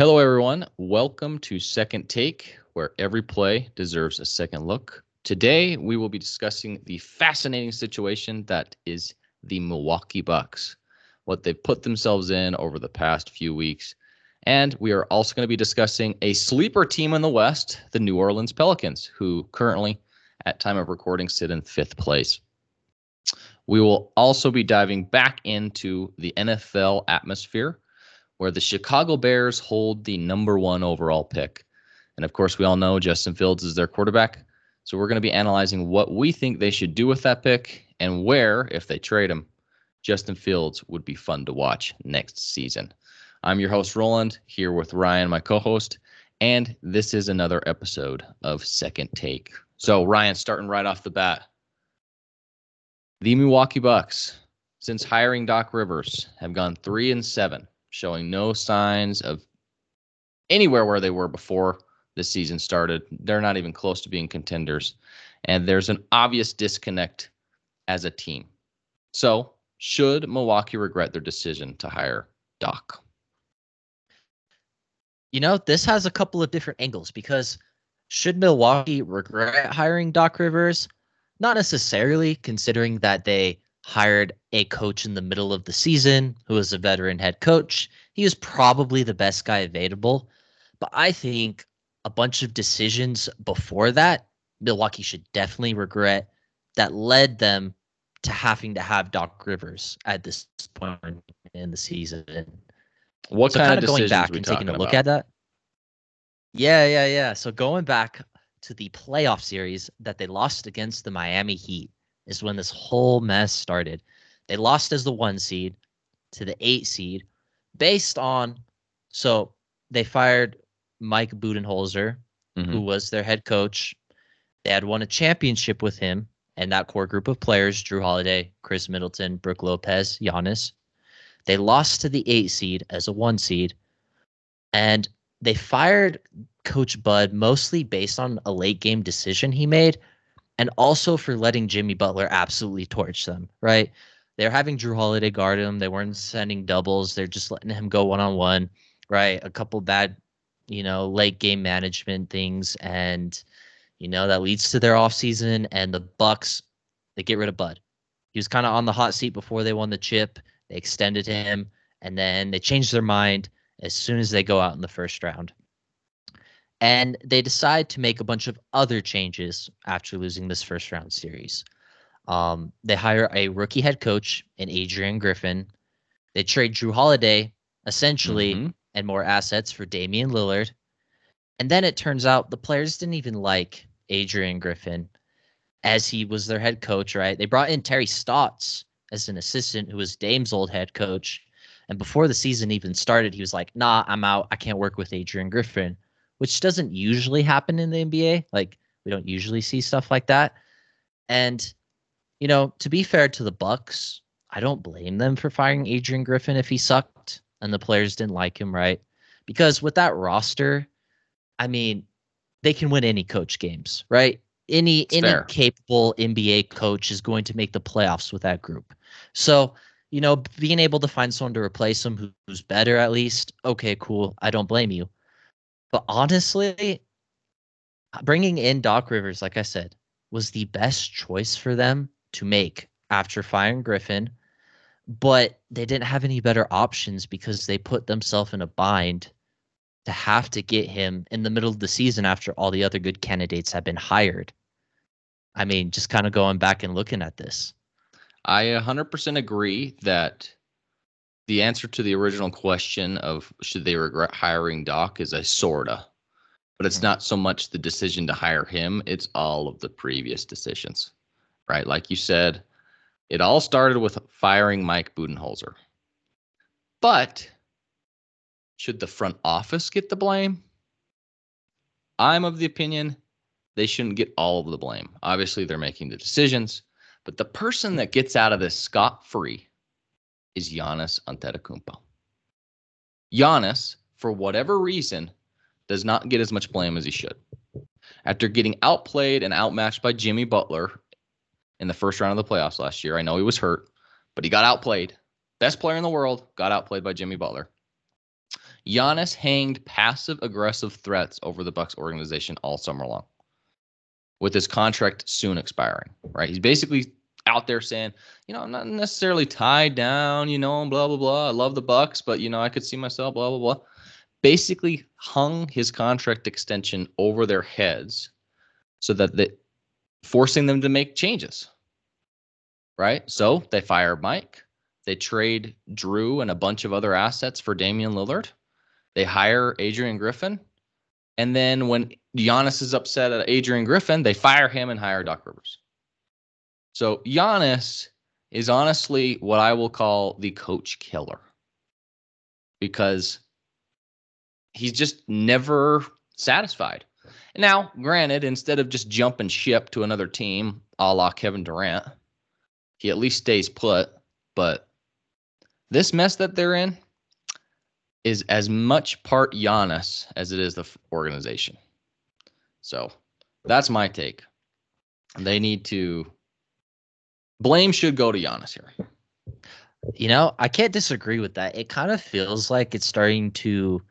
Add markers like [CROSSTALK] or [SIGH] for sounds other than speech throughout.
Hello, everyone. Welcome to Second Take, where every play deserves a second look. Today, we will be discussing the fascinating situation that is the Milwaukee Bucks, what they've put themselves in over the past few weeks. And we are also going to be discussing a sleeper team in the West, the New Orleans Pelicans, who currently, at time of recording, sit in fifth place. We will also be diving back into the NFL atmosphere where the Chicago Bears hold the number one overall pick. And of course, we all know Justin Fields is their quarterback. So we're going to be analyzing what we think they should do with that pick and where, if they trade him, Justin Fields would be fun to watch next season. I'm your host, Rowland, here with Ryan, my co host, and this is another episode of Second Take. So, Ryan, starting right off the bat, the Milwaukee Bucks, since hiring Doc Rivers, have gone three and seven showing no signs of anywhere where they were before the season started. They're not even close to being contenders. And there's an obvious disconnect as a team. So, should Milwaukee regret their decision to hire Doc? You know, this has a couple of different angles because should Milwaukee regret hiring Doc Rivers? Not necessarily, considering that they hired a coach in the middle of the season who was a veteran head coach. He was probably the best guy available. But I think a bunch of decisions before that, Milwaukee should definitely regret that led them to having to have Doc Rivers at this point in the season. What so kind, of going back and taking a look about? at that? Yeah, yeah, yeah. So going back to the playoff series that they lost against the Miami Heat is when this whole mess started. They lost as the one seed to the eight seed based on so they fired Mike Budenholzer, mm-hmm. who was their head coach. They had won a championship with him and that core group of players, Jrue Holiday, Khris Middleton, Brook Lopez, Giannis. They lost to the eight seed as a one seed. And they fired Coach Bud mostly based on a late game decision he made and also for letting Jimmy Butler absolutely torch them, right? They're having Jrue Holiday guard him. They weren't sending doubles. They're just letting him go one on one, right? A couple bad, you know, late game management things. And, you know, that leads to their offseason. And the Bucks, they get rid of Bud. He was kind of on the hot seat before they won the chip. They extended him. And then they changed their mind as soon as they go out in the first round. And they decide to make a bunch of other changes after losing this first round series. Um, they hire a rookie head coach in Adrian Griffin. They trade Jrue Holiday, essentially, mm-hmm. and more assets for Damian Lillard. And then it turns out the players didn't even like Adrian Griffin as he was their head coach, right? They brought in Terry Stotts as an assistant who was Dame's old head coach. And before the season even started, he was like, nah, I'm out. I can't work with Adrian Griffin which doesn't usually happen in the NBA. Like we don't usually see stuff like that. And you know, to be fair to the Bucks, I don't blame them for firing Adrian Griffin if he sucked and the players didn't like him, right? Because with that roster, I mean, they can win any coach games, right? Any it's any fair. capable NBA coach is going to make the playoffs with that group. So, you know, being able to find someone to replace him who's better at least, okay, cool. I don't blame you. But honestly, bringing in Doc Rivers, like I said, was the best choice for them to make after firing Griffin. But they didn't have any better options because they put themselves in a bind to have to get him in the middle of the season after all the other good candidates have been hired. I mean, just kind of going back and looking at this. I 100% agree that the answer to the original question of should they regret hiring Doc is a sorta, but it's mm-hmm. not so much the decision to hire him; it's all of the previous decisions, right? Like you said, it all started with firing Mike Budenholzer. But should the front office get the blame? I'm of the opinion they shouldn't get all of the blame. Obviously, they're making the decisions, but the person that gets out of this scot free is Giannis Antetokounmpo. Giannis, for whatever reason, does not get as much blame as he should. After getting outplayed and outmatched by Jimmy Butler in the first round of the playoffs last year, I know he was hurt, but he got outplayed. Best player in the world got outplayed by Jimmy Butler. Giannis hanged passive aggressive threats over the Bucks organization all summer long with his contract soon expiring, right? He's basically out there saying, you know, I'm not necessarily tied down, you know, blah blah blah. I love the Bucks, but you know, I could see myself, blah blah blah. Basically, hung his contract extension over their heads, so that the forcing them to make changes. Right. So they fire Mike. They trade Jrue and a bunch of other assets for Damian Lillard. They hire Adrian Griffin. And then when Giannis is upset at Adrian Griffin, they fire him and hire Doc Rivers. So Giannis is honestly what I will call the coach killer because he's just never satisfied. Now, granted, instead of just jumping ship to another team a la Kevin Durant, he at least stays put. But this mess that they're in is as much part Giannis as it is the organization. So that's my take. They need to blame should go to Giannis here. You know, I can't disagree with that. It kind of feels like it's starting to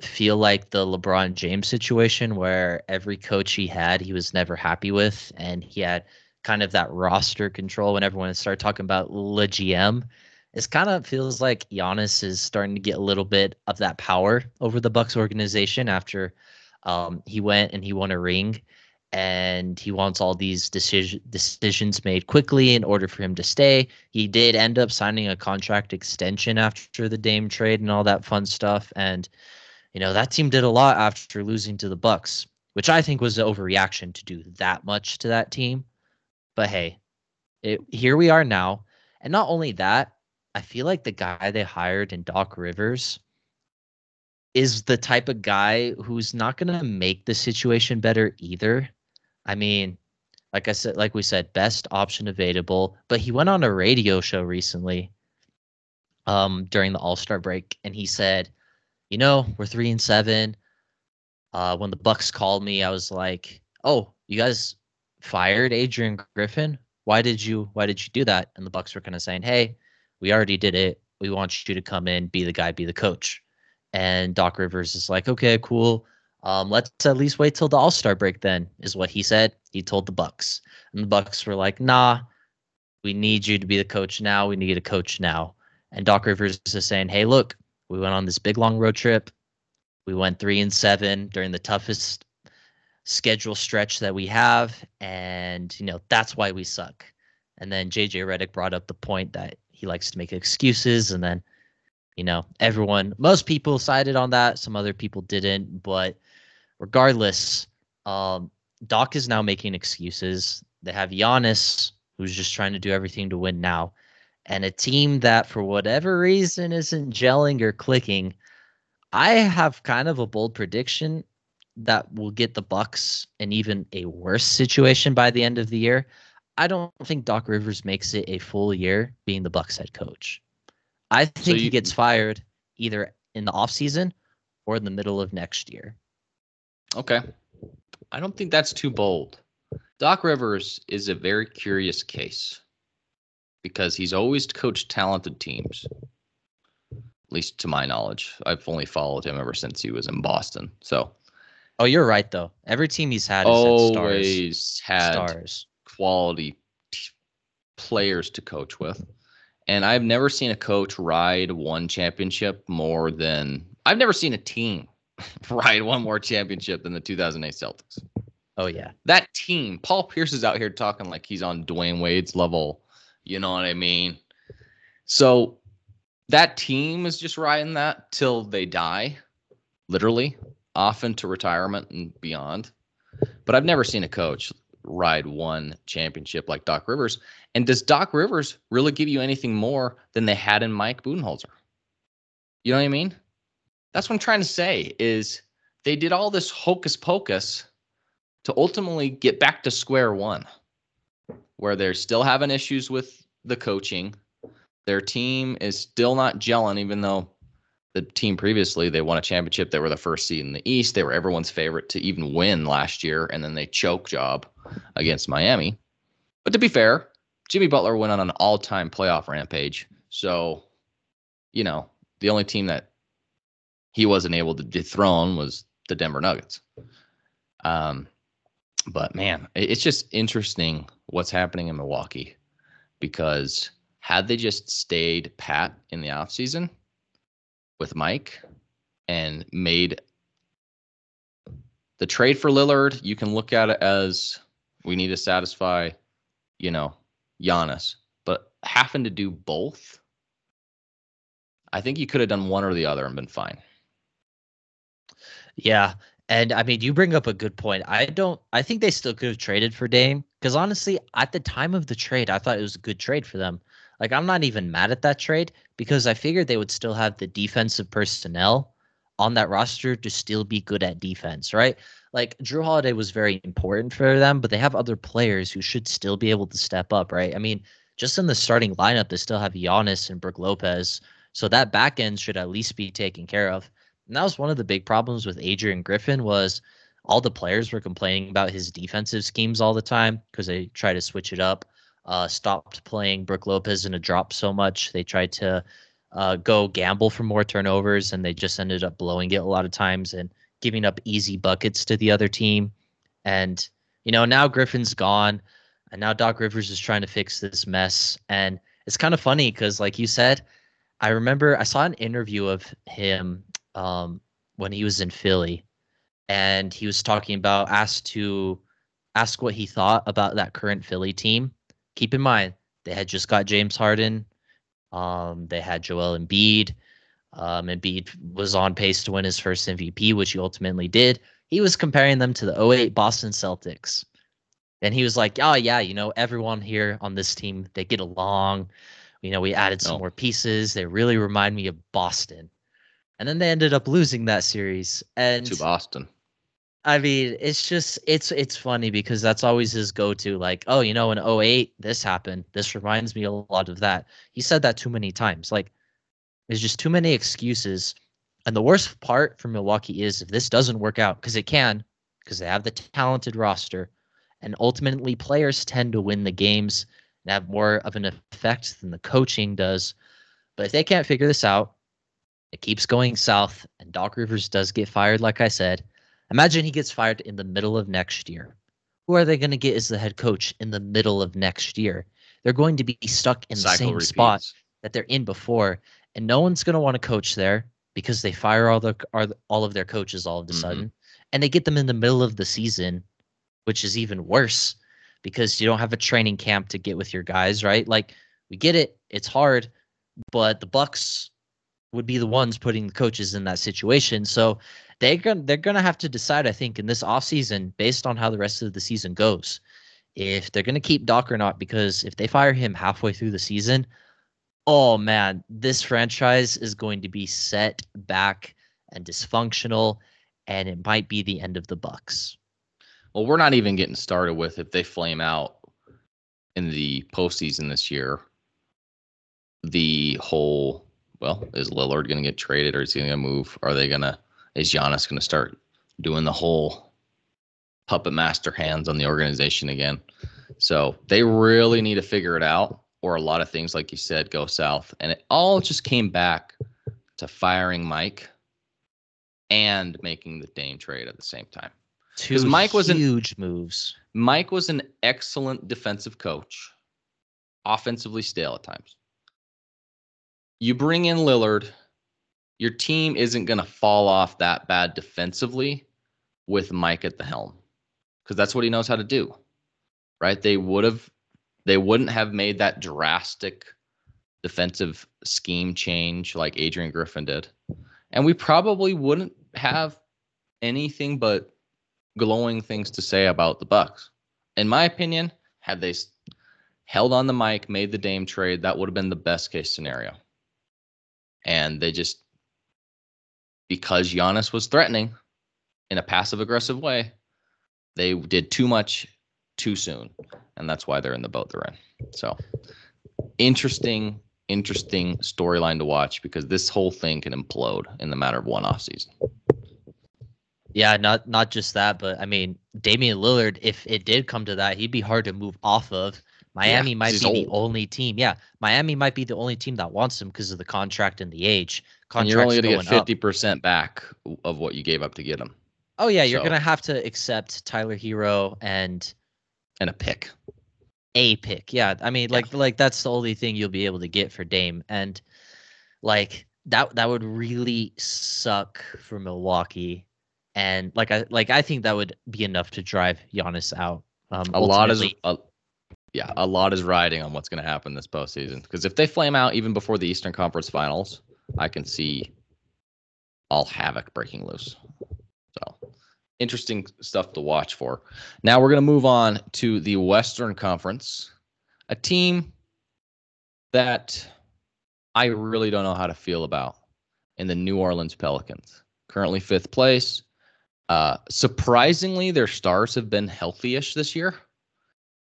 feel like the LeBron James situation where every coach he had, he was never happy with, and he had kind of that roster control when everyone started talking about Le GM. It kind of feels like Giannis is starting to get a little bit of that power over the Bucks organization after um, he went and he won a ring and he wants all these decision, decisions made quickly in order for him to stay. He did end up signing a contract extension after the Dame trade and all that fun stuff. And you know that team did a lot after losing to the Bucks, which I think was an overreaction to do that much to that team. But hey, it, here we are now. And not only that, I feel like the guy they hired in Doc Rivers is the type of guy who's not going to make the situation better either. I mean, like I said, like we said, best option available. But he went on a radio show recently, um, during the All Star break, and he said, "You know, we're three and seven. Uh, when the Bucks called me, I was like, "Oh, you guys fired Adrian Griffin? Why did you? Why did you do that?" And the Bucks were kind of saying, "Hey, we already did it. We want you to come in, be the guy, be the coach." And Doc Rivers is like, "Okay, cool." Um, let's at least wait till the All Star break. Then is what he said. He told the Bucks, and the Bucks were like, "Nah, we need you to be the coach now. We need a coach now." And Doc Rivers is saying, "Hey, look, we went on this big long road trip. We went three and seven during the toughest schedule stretch that we have, and you know that's why we suck." And then JJ Redick brought up the point that he likes to make excuses, and then you know everyone, most people sided on that. Some other people didn't, but regardless, um, Doc is now making excuses. They have Giannis, who's just trying to do everything to win now, and a team that, for whatever reason, isn't gelling or clicking. I have kind of a bold prediction that will get the Bucks in even a worse situation by the end of the year. I don't think Doc Rivers makes it a full year being the Bucks head coach. I think so you, he gets fired either in the offseason or in the middle of next year. Okay. I don't think that's too bold. Doc Rivers is a very curious case because he's always coached talented teams. At least to my knowledge. I've only followed him ever since he was in Boston. So Oh, you're right though. Every team he's had always had, had stars. quality t- players to coach with. And I've never seen a coach ride one championship more than I've never seen a team [LAUGHS] ride one more championship than the 2008 Celtics. Oh yeah, that team. Paul Pierce is out here talking like he's on Dwyane Wade's level. You know what I mean? So that team is just riding that till they die, literally, often to retirement and beyond. But I've never seen a coach ride one championship like Doc Rivers. And does Doc Rivers really give you anything more than they had in Mike Budenholzer? You know what I mean? That's what I'm trying to say is they did all this hocus pocus to ultimately get back to square one, where they're still having issues with the coaching. Their team is still not gelling, even though the team previously they won a championship. They were the first seed in the East. They were everyone's favorite to even win last year, and then they choke job against Miami. But to be fair, Jimmy Butler went on an all-time playoff rampage. So, you know, the only team that he wasn't able to dethrone was the Denver Nuggets. Um, but man, it's just interesting what's happening in Milwaukee because had they just stayed pat in the offseason with Mike and made the trade for Lillard, you can look at it as we need to satisfy, you know, Giannis. But having to do both, I think you could have done one or the other and been fine. Yeah. And I mean, you bring up a good point. I don't, I think they still could have traded for Dame because honestly, at the time of the trade, I thought it was a good trade for them. Like, I'm not even mad at that trade because I figured they would still have the defensive personnel on that roster to still be good at defense, right? Like, Jrue Holiday was very important for them, but they have other players who should still be able to step up, right? I mean, just in the starting lineup, they still have Giannis and Brook Lopez. So that back end should at least be taken care of. And that was one of the big problems with Adrian Griffin was all the players were complaining about his defensive schemes all the time because they try to switch it up. Uh, stopped playing Brook Lopez in a drop so much. They tried to uh, go gamble for more turnovers, and they just ended up blowing it a lot of times and giving up easy buckets to the other team. And you know now Griffin's gone, and now Doc Rivers is trying to fix this mess. And it's kind of funny because, like you said, I remember I saw an interview of him um, when he was in Philly, and he was talking about asked to ask what he thought about that current Philly team. Keep in mind they had just got James Harden, um, they had Joel Embiid. Um, Embiid was on pace to win his first MVP, which he ultimately did. He was comparing them to the 08 Boston Celtics. And he was like, oh, yeah, you know, everyone here on this team, they get along. You know, we added some more pieces. They really remind me of Boston and then they ended up losing that series and to Boston. I mean, it's just it's it's funny because that's always his go-to like, oh, you know, in 08 this happened. This reminds me a lot of that. He said that too many times. Like there's just too many excuses. And the worst part for Milwaukee is if this doesn't work out because it can because they have the talented roster and ultimately players tend to win the games and have more of an effect than the coaching does. But if they can't figure this out, it keeps going south, and Doc Rivers does get fired, like I said. Imagine he gets fired in the middle of next year. Who are they going to get as the head coach in the middle of next year? They're going to be stuck in Cycle the same repeats. spot that they're in before, and no one's going to want to coach there because they fire all the all of their coaches all of a mm-hmm. sudden, and they get them in the middle of the season, which is even worse because you don't have a training camp to get with your guys, right? Like we get it, it's hard, but the Bucks would be the ones putting the coaches in that situation. So they're gonna they're gonna have to decide, I think, in this offseason, based on how the rest of the season goes, if they're gonna keep Doc or not. Because if they fire him halfway through the season, oh man, this franchise is going to be set back and dysfunctional, and it might be the end of the Bucks. Well, we're not even getting started with if they flame out in the postseason this year. The whole well, is Lillard going to get traded or is he going to move? Are they going to, is Giannis going to start doing the whole puppet master hands on the organization again? So they really need to figure it out, or a lot of things, like you said, go south. And it all just came back to firing Mike and making the Dame trade at the same time. Two Mike was huge an, moves. Mike was an excellent defensive coach, offensively stale at times you bring in Lillard, your team isn't going to fall off that bad defensively with Mike at the helm because that's what he knows how to do. Right? They would have they wouldn't have made that drastic defensive scheme change like Adrian Griffin did. And we probably wouldn't have anything but glowing things to say about the Bucks. In my opinion, had they held on the mic, made the Dame trade, that would have been the best case scenario and they just because Giannis was threatening in a passive aggressive way, they did too much too soon, and that's why they're in the boat they're in. So interesting, interesting storyline to watch because this whole thing can implode in the matter of one off season. Yeah, not not just that, but I mean Damian Lillard, if it did come to that, he'd be hard to move off of Miami Yeah, might be the only team. Yeah, Miami might be the only team that wants him because of the contract and the age. and you're only Contract's going to get fifty percent back of what you gave up to get him, Oh yeah, you're So- gonna have to accept Tyler Herro and and a pick. a pick. Yeah, I mean, Yeah. like like that's the only thing you'll be able to get for Dame, and like that that would really suck for Milwaukee. And like I like I think that would be enough to drive Giannis out. Um, A lot is, a, yeah, a lot is riding on what's going to happen this postseason. Because if they flame out even before the Eastern Conference Finals, I can see all havoc breaking loose. So interesting stuff to watch for. Now we're going to move on to the Western Conference, a team that I really don't know how to feel about in the New Orleans Pelicans. Currently fifth place. Uh, surprisingly, their stars have been healthy-ish this year.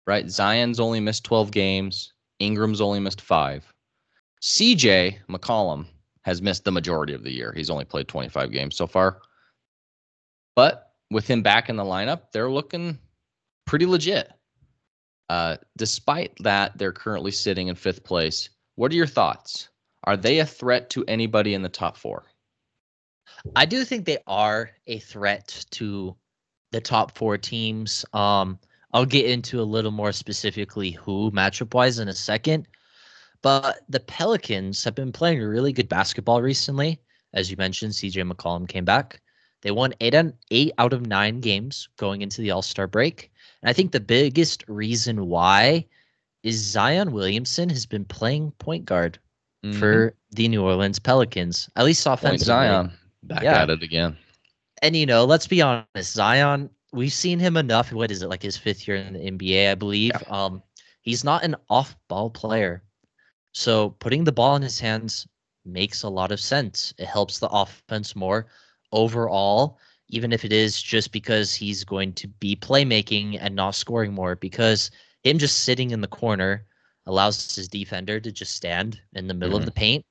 Right? Zion's only missed 12 games. Ingram's only missed five. CJ McCollum has missed the majority of the year. He's only played 25 games so far. But with him back in the lineup, they're looking pretty legit. Uh, despite that, they're currently sitting in fifth place. What are your thoughts? Are they a threat to anybody in the top four? I do think they are a threat to the top four teams. Um, I'll get into a little more specifically who matchup wise in a second. But the Pelicans have been playing really good basketball recently. As you mentioned, CJ McCollum came back. They won eight, on, eight out of nine games going into the All Star break. And I think the biggest reason why is Zion Williamson has been playing point guard for the New Orleans Pelicans, at least Mm-hmm. Point offensively. Zion back Yeah. at it again. And you know, let's be honest, Zion, we've seen him enough. What is it, like his fifth year in the NBA, I believe. Um, he's not an off-ball player. So putting the ball in his hands makes a lot of sense. It helps the offense more overall, even if it is just because he's going to be playmaking and not scoring more, because him just sitting in the corner allows his defender to just stand in the middle Mhm. of the paint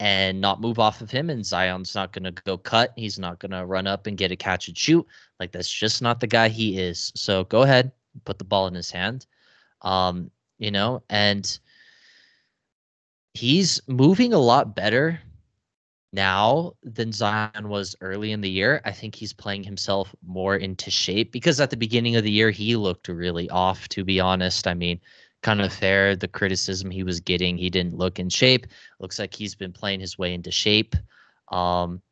and not move off of him. And Zion's not going to go cut. He's not going to run up and get a catch and shoot. Like that's just not the guy he is. So go ahead, put the ball in his hand. Um, you know, and he's moving a lot better now than Zion was early in the year. I think he's playing himself more into shape because at the beginning of the year he looked really off, to be honest. I mean, kind of fair the criticism he was getting. He didn't look in shape. Looks like he's been playing his way into shape. Um,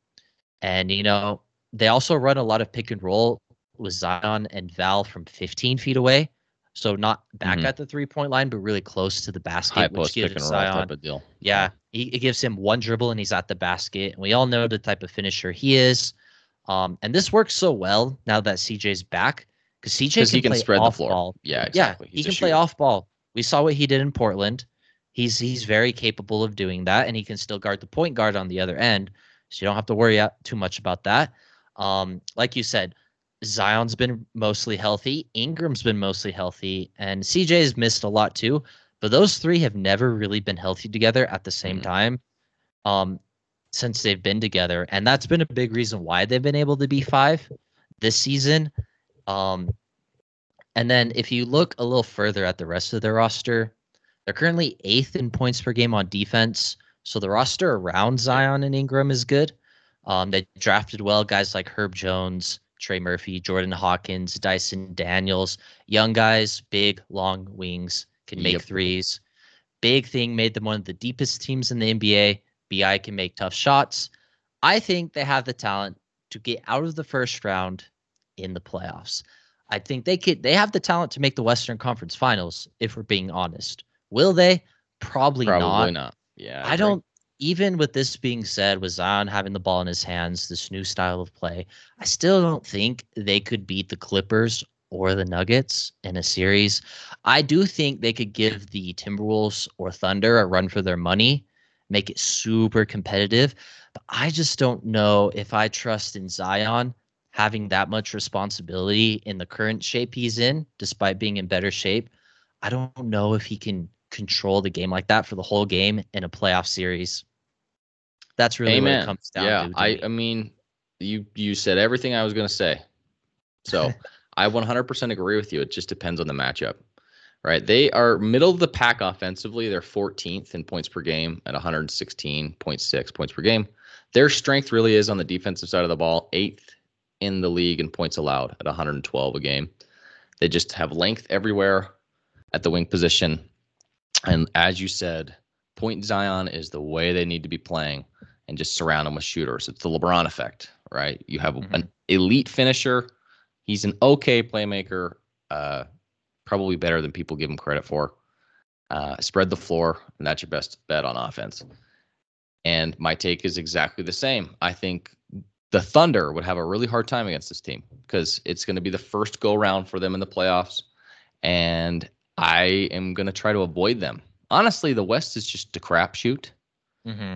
and you know, they also run a lot of pick and roll with Zion and Val from 15 feet away. So not back Mhm. at the three point line, but really close to the basket, High which gives Zion type of deal. yeah, he, it gives him one dribble and he's at the basket. And we all know the type of finisher he is. Um, and this works so well now that CJ's back because CJ Because can, he can play spread the off floor. ball. Yeah, exactly. Yeah, He's he can play off ball. We saw what he did in Portland. He's he's very capable of doing that, and he can still guard the point guard on the other end. So you don't have to worry out too much about that. Um, like you said, Zion's been mostly healthy. Ingram's been mostly healthy, and CJ's missed a lot too. But those three have never really been healthy together at the same Mhm. time um, since they've been together, and that's been a big reason why they've been able to be five this season. Um, and then if you look a little further at the rest of their roster, they're currently eighth in points per game on defense. So the roster around Zion and Ingram is good. Um, they drafted well guys like Herb Jones, Trey Murphy, Jordan Hawkins, Dyson Daniels, young guys, big, long wings, can make Yep. threes. Big thing made them one of the deepest teams in the NBA. BI can make tough shots. I think they have the talent to get out of the first round in the playoffs. I think they could they have the talent to make the Western Conference Finals if we're being honest. Will they? Probably, Probably not. not. Yeah. I agree. don't even with this being said, with Zion having the ball in his hands, this new style of play, I still don't think they could beat the Clippers or the Nuggets in a series. I do think they could give the Timberwolves or Thunder a run for their money, make it super competitive. But I just don't know if I trust in Zion having that much responsibility in the current shape he's in, despite being in better shape. I don't know if he can control the game like that for the whole game in a playoff series. That's really what it comes down yeah, to. to I me. I mean, you you said everything I was going to say. So [LAUGHS] I 100% agree with you. It just depends on the matchup. right? They are middle of the pack offensively. They're 14th in points per game at 116.6 points per game. Their strength really is on the defensive side of the ball, eighth in the league in points allowed at 112 a game. They just have length everywhere at the wing position. And as you said, point Zion is the way they need to be playing and just surround them with shooters. It's the LeBron effect, right? You have mm-hmm. an elite finisher. He's an okay playmaker, uh, probably better than people give him credit for. Uh, spread the floor, and that's your best bet on offense. And my take is exactly the same. I think the Thunder would have a really hard time against this team because it's going to be the first go round for them in the playoffs. And I am going to try to avoid them. Honestly, the West is just a crapshoot mm-hmm.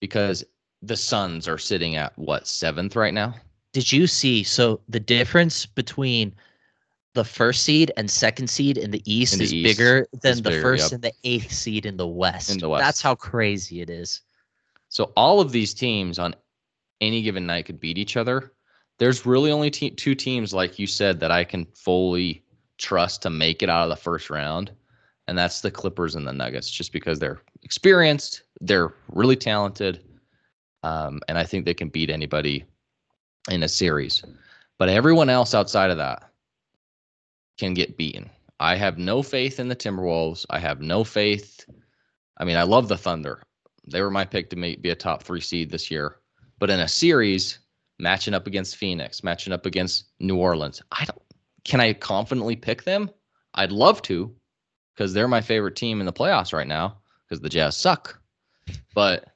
because the Suns are sitting at what, seventh right now? Did you see? So the difference between the first seed and second seed in the East in the is East, bigger than the bigger, first yep. and the eighth seed in the West. In the West. That's how crazy it is. So all of these teams on any given night could beat each other. There's really only te- two teams, like you said, that I can fully trust to make it out of the first round, and that's the Clippers and the Nuggets, just because they're experienced, they're really talented, um, and I think they can beat anybody in a series. But everyone else outside of that can get beaten. I have no faith in the Timberwolves. I have no faith. I mean, I love the Thunder. They were my pick to be a top three seed this year. But in a series, matching up against Phoenix, matching up against New Orleans, I don't. Can I confidently pick them? I'd love to, because they're my favorite team in the playoffs right now. Because the Jazz suck, but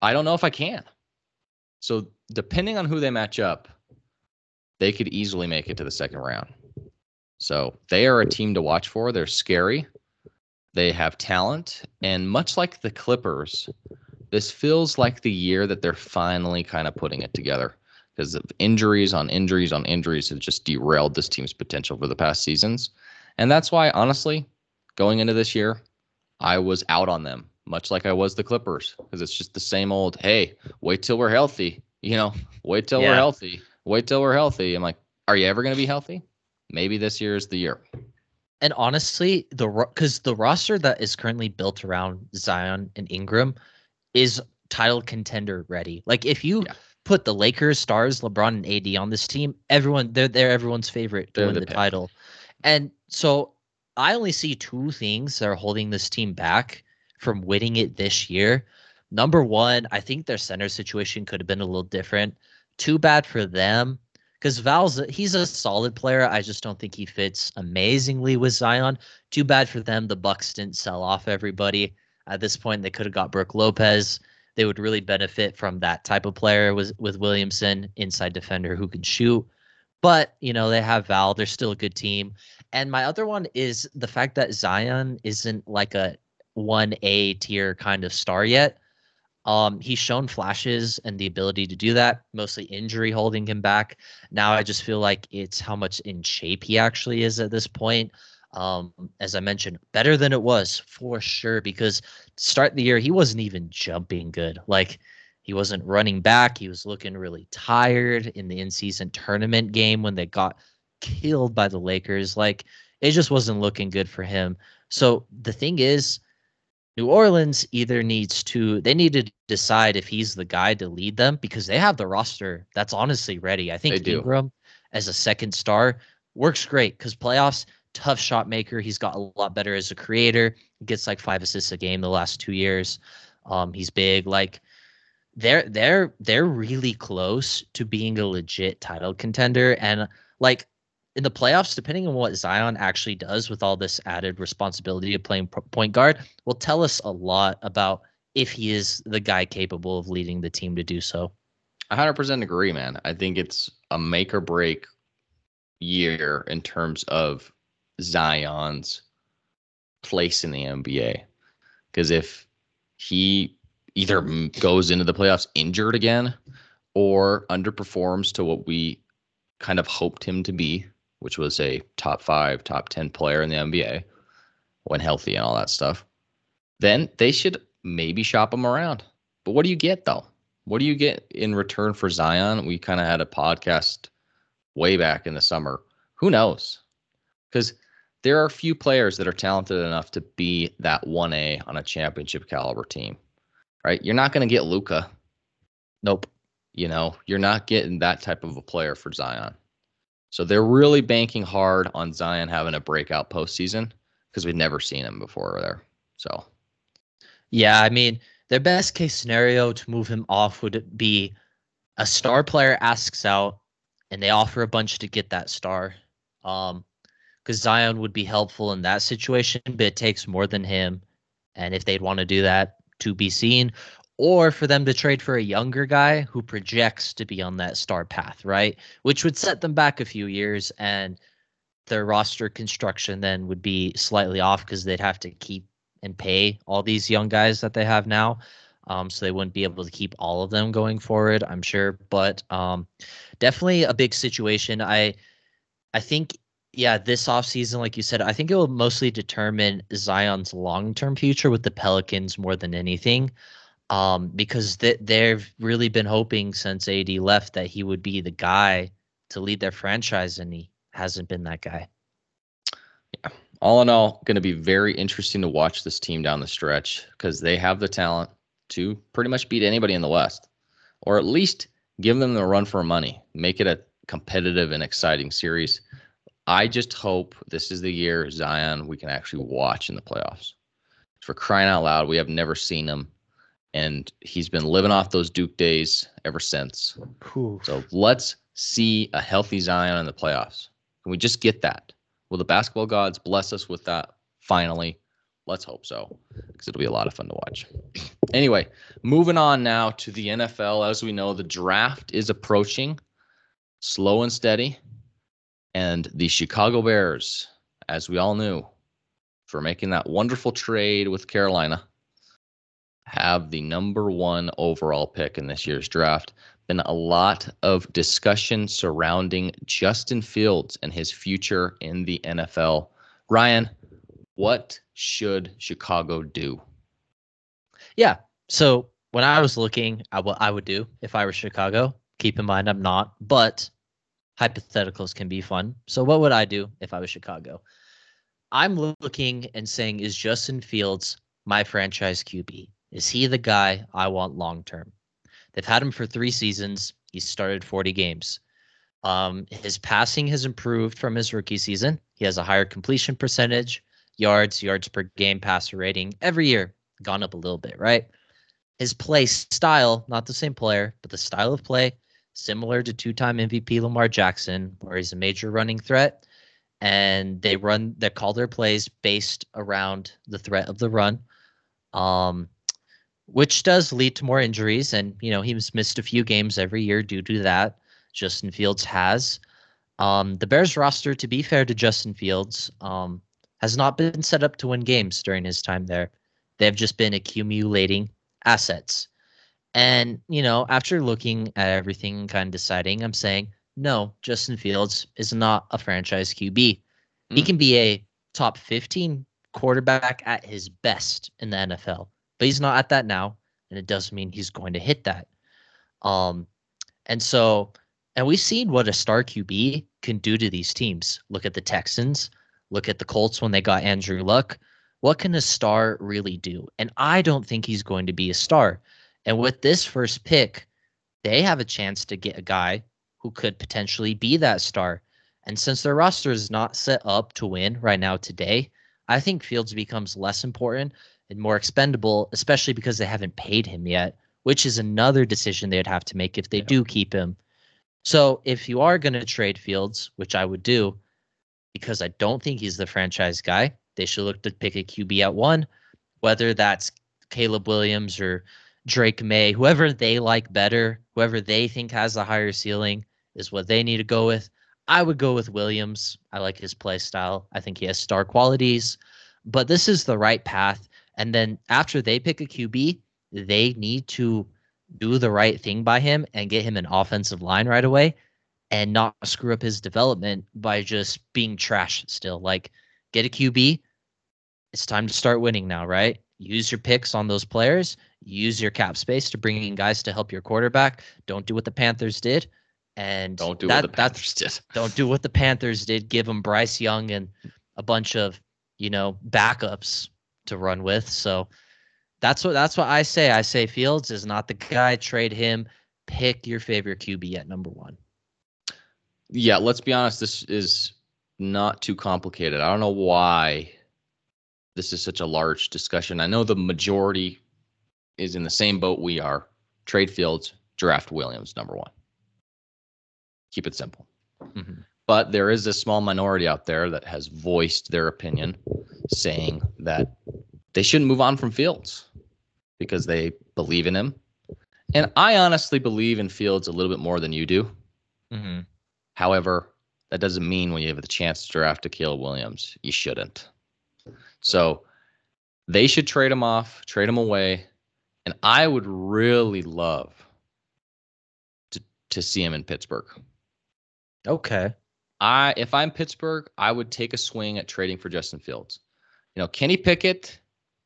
I don't know if I can. So depending on who they match up, they could easily make it to the second round. So they are a team to watch for. They're scary. They have talent, and much like the Clippers, this feels like the year that they're finally kind of putting it together because of injuries on injuries on injuries have just derailed this team's potential for the past seasons. And that's why, honestly, going into this year, I was out on them, much like I was the Clippers, because it's just the same old, hey, wait till we're healthy. [LAUGHS] You know, wait till yeah. we're healthy. Wait till we're healthy. I'm like, are you ever going to be healthy? Maybe this year is the year. And honestly, the because the roster that is currently built around Zion and Ingram is title contender ready. Like if you yeah. put the Lakers, Stars, LeBron, and AD on this team, everyone they're they're everyone's favorite to they're win the, the title. And so I only see two things that are holding this team back from winning it this year. Number one, I think their center situation could have been a little different. Too bad for them because Val's he's a solid player. I just don't think he fits amazingly with Zion. Too bad for them. The Bucks didn't sell off everybody. At this point, they could have got Brook Lopez. They would really benefit from that type of player with with Williamson, inside defender who can shoot. But you know they have Val. They're still a good team. And my other one is the fact that Zion isn't like a one A tier kind of star yet. Um, he's shown flashes and the ability to do that, mostly injury holding him back. Now I just feel like it's how much in shape he actually is at this point um, as I mentioned, better than it was for sure. Because start the year, he wasn't even jumping good. Like he wasn't running back. He was looking really tired in the in-season tournament game when they got killed by the Lakers. Like it just wasn't looking good for him. So the thing is, New Orleans either needs to they need to decide if he's the guy to lead them because they have the roster that's honestly ready. I think Ingram as a second star works great because playoffs tough shot maker. He's got a lot better as a creator. He gets like five assists a game the last two years. Um, he's big. Like they're they're they're really close to being a legit title contender. And like in the playoffs, depending on what Zion actually does with all this added responsibility of playing point guard, will tell us a lot about if he is the guy capable of leading the team to do so. 100% agree, man. I think it's a make or break year in terms of Zion's place in the NBA. Because if he either goes into the playoffs injured again or underperforms to what we kind of hoped him to be, which was a top five, top 10 player in the NBA when healthy and all that stuff, then they should maybe shop him around. But what do you get though? What do you get in return for Zion? We kind of had a podcast way back in the summer. Who knows? Because there are few players that are talented enough to be that 1A on a championship caliber team, right? You're not going to get Luka. Nope. You know, you're not getting that type of a player for Zion. So they're really banking hard on Zion having a breakout postseason because we've never seen him before there. So, yeah, I mean, their best case scenario to move him off would be a star player asks out and they offer a bunch to get that star. Um, because Zion would be helpful in that situation, but it takes more than him. And if they'd want to do that, to be seen, or for them to trade for a younger guy who projects to be on that star path, right? Which would set them back a few years and their roster construction then would be slightly off because they'd have to keep and pay all these young guys that they have now. Um, so they wouldn't be able to keep all of them going forward, I'm sure. But um, definitely a big situation. I I think yeah, this offseason, like you said, I think it will mostly determine Zion's long term future with the Pelicans more than anything. Um, because th- they've really been hoping since AD left that he would be the guy to lead their franchise, and he hasn't been that guy. Yeah. All in all, going to be very interesting to watch this team down the stretch because they have the talent to pretty much beat anybody in the West, or at least give them the run for money, make it a competitive and exciting series. I just hope this is the year Zion we can actually watch in the playoffs. For crying out loud, we have never seen him, and he's been living off those Duke days ever since. So let's see a healthy Zion in the playoffs. Can we just get that? Will the basketball gods bless us with that finally? Let's hope so, because it'll be a lot of fun to watch. [CLEARS THROAT] Anyway, moving on now to the NFL. As we know, the draft is approaching, slow and steady. And the Chicago Bears, as we all knew, for making that wonderful trade with Carolina, have the number one overall pick in this year's draft. Been a lot of discussion surrounding Justin Fields and his future in the NFL. Ryan, what should Chicago do? Yeah. So when I was looking at what I would do if I were Chicago, keep in mind I'm not, but hypotheticals can be fun. So what would I do if I was Chicago? I'm looking and saying, is Justin Fields my franchise QB? Is he the guy I want long term? They've had him for three seasons. He's started 40 games. Um, his passing has improved from his rookie season. He has a higher completion percentage, yards, yards per game, passer rating every year gone up a little bit, right? His play style, not the same player, but the style of play similar to two-time MVP Lamar Jackson, where he's a major running threat, and they run they call their plays based around the threat of the run, um, which does lead to more injuries. And you know he's missed a few games every year due to that. Justin Fields has. Um, the Bears roster, to be fair to Justin Fields, um, has not been set up to win games during his time there. They've just been accumulating assets. And, you know, after looking at everything and kind of deciding, I'm saying, no, Justin Fields is not a franchise QB. Mm. He can be a top 15 quarterback at his best in the NFL, but he's not at that now. And it doesn't mean he's going to hit that. Um, and so, and we've seen what a star QB can do to these teams. Look at the Texans, look at the Colts when they got Andrew Luck. What can a star really do? And I don't think he's going to be a star. And with this first pick, they have a chance to get a guy who could potentially be that star. And since their roster is not set up to win right now today, I think Fields becomes less important and more expendable, especially because they haven't paid him yet, which is another decision they'd have to make if they yeah. do keep him. So if you are going to trade Fields, which I would do, because I don't think he's the franchise guy, they should look to pick a QB at one, whether that's Caleb Williams or Drake Maye, whoever they like better, whoever they think has the higher ceiling is what they need to go with. I would go with Williams. I like his play style. I think he has star qualities, but this is the right path. And then after they pick a QB, they need to do the right thing by him and get him an offensive line right away and not screw up his development by just being trash still. Like, get a QB. It's time to start winning now, right? Use your picks on those players use your cap space to bring in guys to help your quarterback. Don't do what the Panthers did. And don't do that, what the Panthers did. [LAUGHS] Don't do what the Panthers did. Give them Bryce Young and a bunch of you know backups to run with. So that's what that's what I say. I say Fields is not the guy. Trade him. Pick your favorite QB at number one. Yeah, let's be honest. This is not too complicated. I don't know why this is such a large discussion. I know the majority is in the same boat we are. Trade Fields, draft Williams, number one. Keep it simple. Mm-hmm. But there is a small minority out there that has voiced their opinion, saying that they shouldn't move on from Fields because they believe in him. And I honestly believe in Fields a little bit more than you do. Mm-hmm. However, that doesn't mean when you have the chance to draft Caleb Williams, you shouldn't. So they should trade him off, trade him away. And I would really love to to see him in Pittsburgh. Okay. I if I'm Pittsburgh, I would take a swing at trading for Justin Fields. You know, Kenny Pickett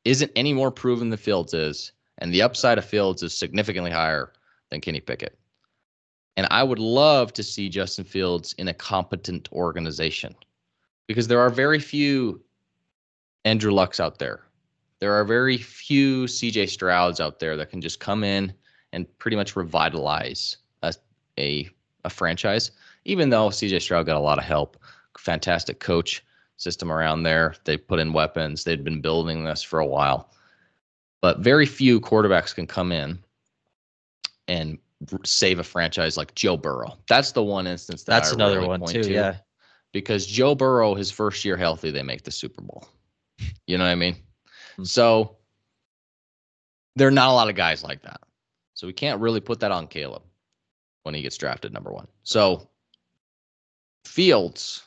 isn't any more proven than Fields is, and the upside of Fields is significantly higher than Kenny Pickett. And I would love to see Justin Fields in a competent organization because there are very few Andrew Lucks out there. There are very few CJ Strouds out there that can just come in and pretty much revitalize a, a, a franchise even though CJ Stroud got a lot of help, fantastic coach system around there. They put in weapons. They'd been building this for a while. But very few quarterbacks can come in and save a franchise like Joe Burrow. That's the one instance that That's I another really one too, to. yeah. Because Joe Burrow, his first year healthy, they make the Super Bowl. You know what I mean? Mm-hmm. So there are not a lot of guys like that. So we can't really put that on Caleb when he gets drafted number one. So Fields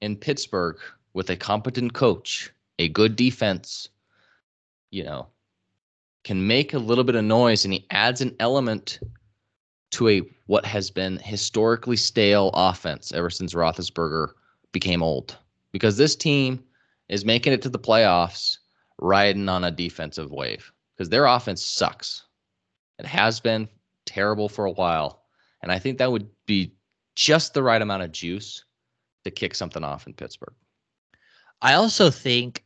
in Pittsburgh with a competent coach, a good defense, you know, can make a little bit of noise and he adds an element to a what has been historically stale offense ever since Roethlisberger became old. Because this team is making it to the playoffs riding on a defensive wave because their offense sucks. It has been terrible for a while. And I think that would be just the right amount of juice to kick something off in Pittsburgh. I also think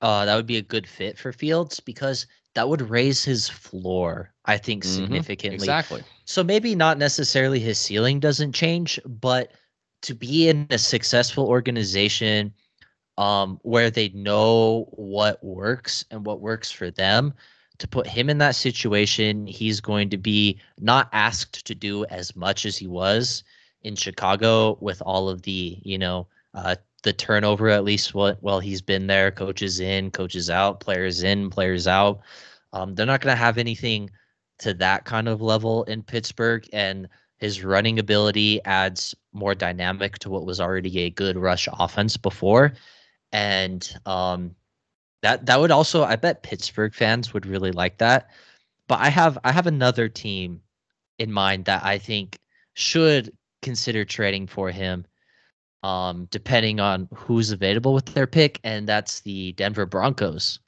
uh, that would be a good fit for Fields because that would raise his floor, I think, mm-hmm. significantly. Exactly. So maybe not necessarily his ceiling doesn't change, but to be in a successful organization um, where they know what works and what works for them, to put him in that situation, he's going to be not asked to do as much as he was in Chicago with all of the, you know, uh, the turnover at least what he's been there, coaches in, coaches out, players in, players out. Um, they're not going to have anything to that kind of level in Pittsburgh, and his running ability adds more dynamic to what was already a good rush offense before, and um, that that would also I bet Pittsburgh fans would really like that. But I have I have another team in mind that I think should consider trading for him um, depending on who's available with their pick, and that's the Denver Broncos.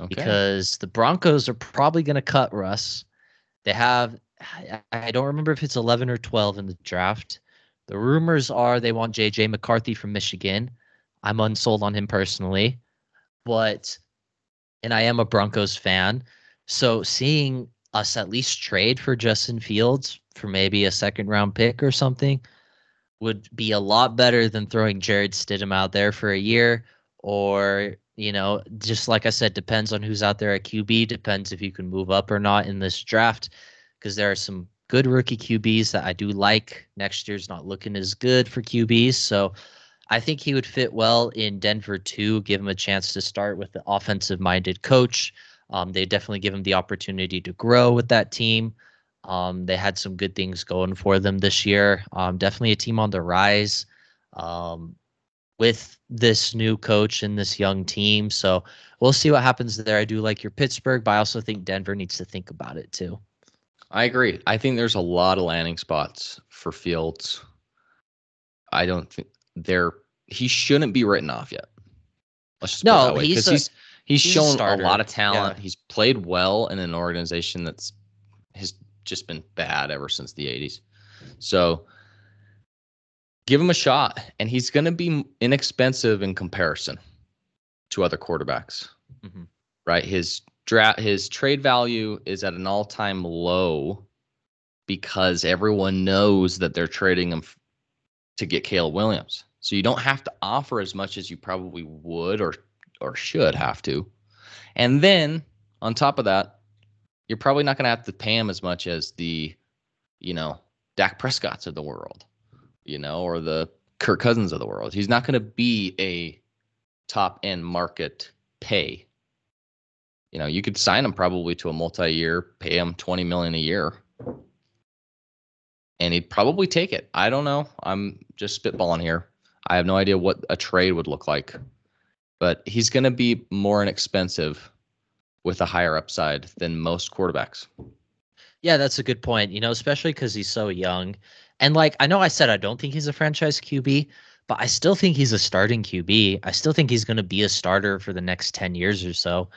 Okay. Because the Broncos are probably going to cut Russ. They have, I don't remember if it's 11 or 12 in the draft. The rumors are they want JJ McCarthy from Michigan. I'm unsold on him personally, but, and I am a Broncos fan. So seeing us at least trade for Justin Fields for maybe a second round pick or something would be a lot better than throwing Jarrett Stidham out there for a year or you know just like I said depends on who's out there at QB depends if you can move up or not in this draft because there are some good rookie QBs that I do like next year's not looking as good for QBs so I think he would fit well in Denver too give him a chance to start with the offensive minded coach um, they definitely give him the opportunity to grow with that team. Um, they had some good things going for them this year. Um, definitely a team on the rise um, with this new coach and this young team. So we'll see what happens there. I do like your Pittsburgh, but I also think Denver needs to think about it too. I agree. I think there's a lot of landing spots for Fields. I don't think there he shouldn't be written off yet. Let's just no, he's, a, he's he's, he's shown a, a, lot of talent. Yeah. He's played well in an organization that's has just been bad ever since the 80s. So give him a shot, and he's going to be inexpensive in comparison to other quarterbacks. Mm-hmm. Right? His draft, his trade value is at an all-time low because everyone knows that they're trading him f- to get Caleb Williams. So you don't have to offer as much as you probably would or or should have to. And then on top of that, you're probably not going to have to pay him as much as the, you know, Dak Prescott's of the world, you know, or the Kirk Cousins of the world. He's not going to be a top end market pay. You know, you could sign him probably to a multi-year, pay him 20 million a year. And he'd probably take it. I don't know. I'm just spitballing here. I have no idea what a trade would look like. But he's going to be more inexpensive with a higher upside than most quarterbacks. Yeah, that's a good point. You know, especially because he's so young. And like, I know I said I don't think he's a franchise QB, but I still think he's a starting QB. I still think he's going to be a starter for the next 10 years or so.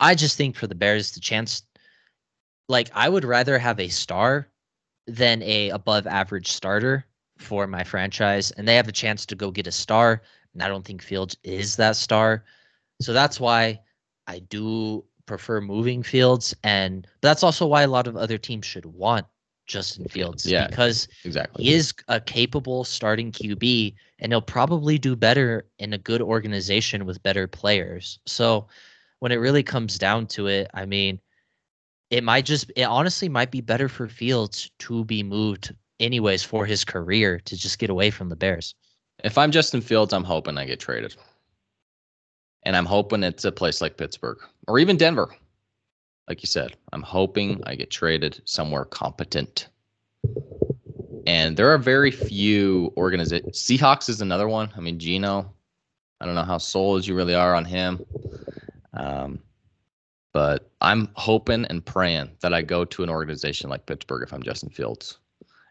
I just think for the Bears, the chance, like, I would rather have a star than a above average starter for my franchise. And they have a chance to go get a star. And I don't think Fields is that star. So that's why I do prefer moving Fields, and that's also why a lot of other teams should want Justin Fields. Yeah, because exactly he is a capable starting QB, and he'll probably do better in a good organization with better players. So when it really comes down to it, I mean, it might just it honestly might be better for Fields to be moved anyways for his career to just get away from the Bears. If I'm Justin Fields, I'm hoping I get traded. And I'm hoping it's a place like Pittsburgh or even Denver. Like you said, I'm hoping I get traded somewhere competent. And there are very few organizations. Seahawks is another one. I mean, Geno, I don't know how sold you really are on him. Um, but I'm hoping and praying that I go to an organization like Pittsburgh if I'm Justin Fields.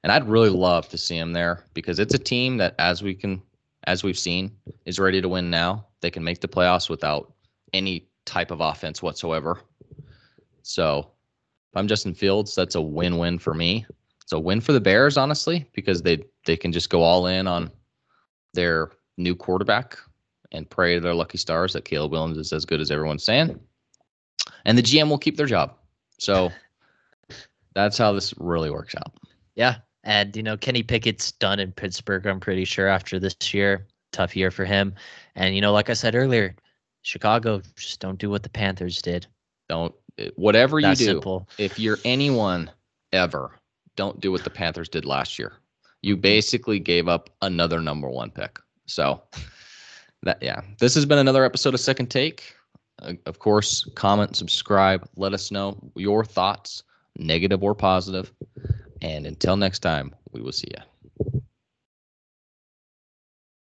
And I'd really love to see him there because it's a team that, as we can, as we've seen, is ready to win now. They can make the playoffs without any type of offense whatsoever. So if I'm Justin Fields, that's a win-win for me. It's a win for the Bears, honestly, because they they can just go all in on their new quarterback and pray to their lucky stars that Caleb Williams is as good as everyone's saying. And the GM will keep their job. So [LAUGHS] that's how this really works out. Yeah. And, you know, Kenny Pickett's done in Pittsburgh, I'm pretty sure, after this year. Tough year for him. And, you know, like I said earlier, Chicago, just don't do what the Panthers did. Don't, whatever you That's do, simple. if you're anyone ever, don't do what the Panthers did last year. You basically gave up another number one pick. So, that, yeah, this has been another episode of Second Take. Uh, of course, comment, subscribe, let us know your thoughts, negative or positive. And until next time, we will see you.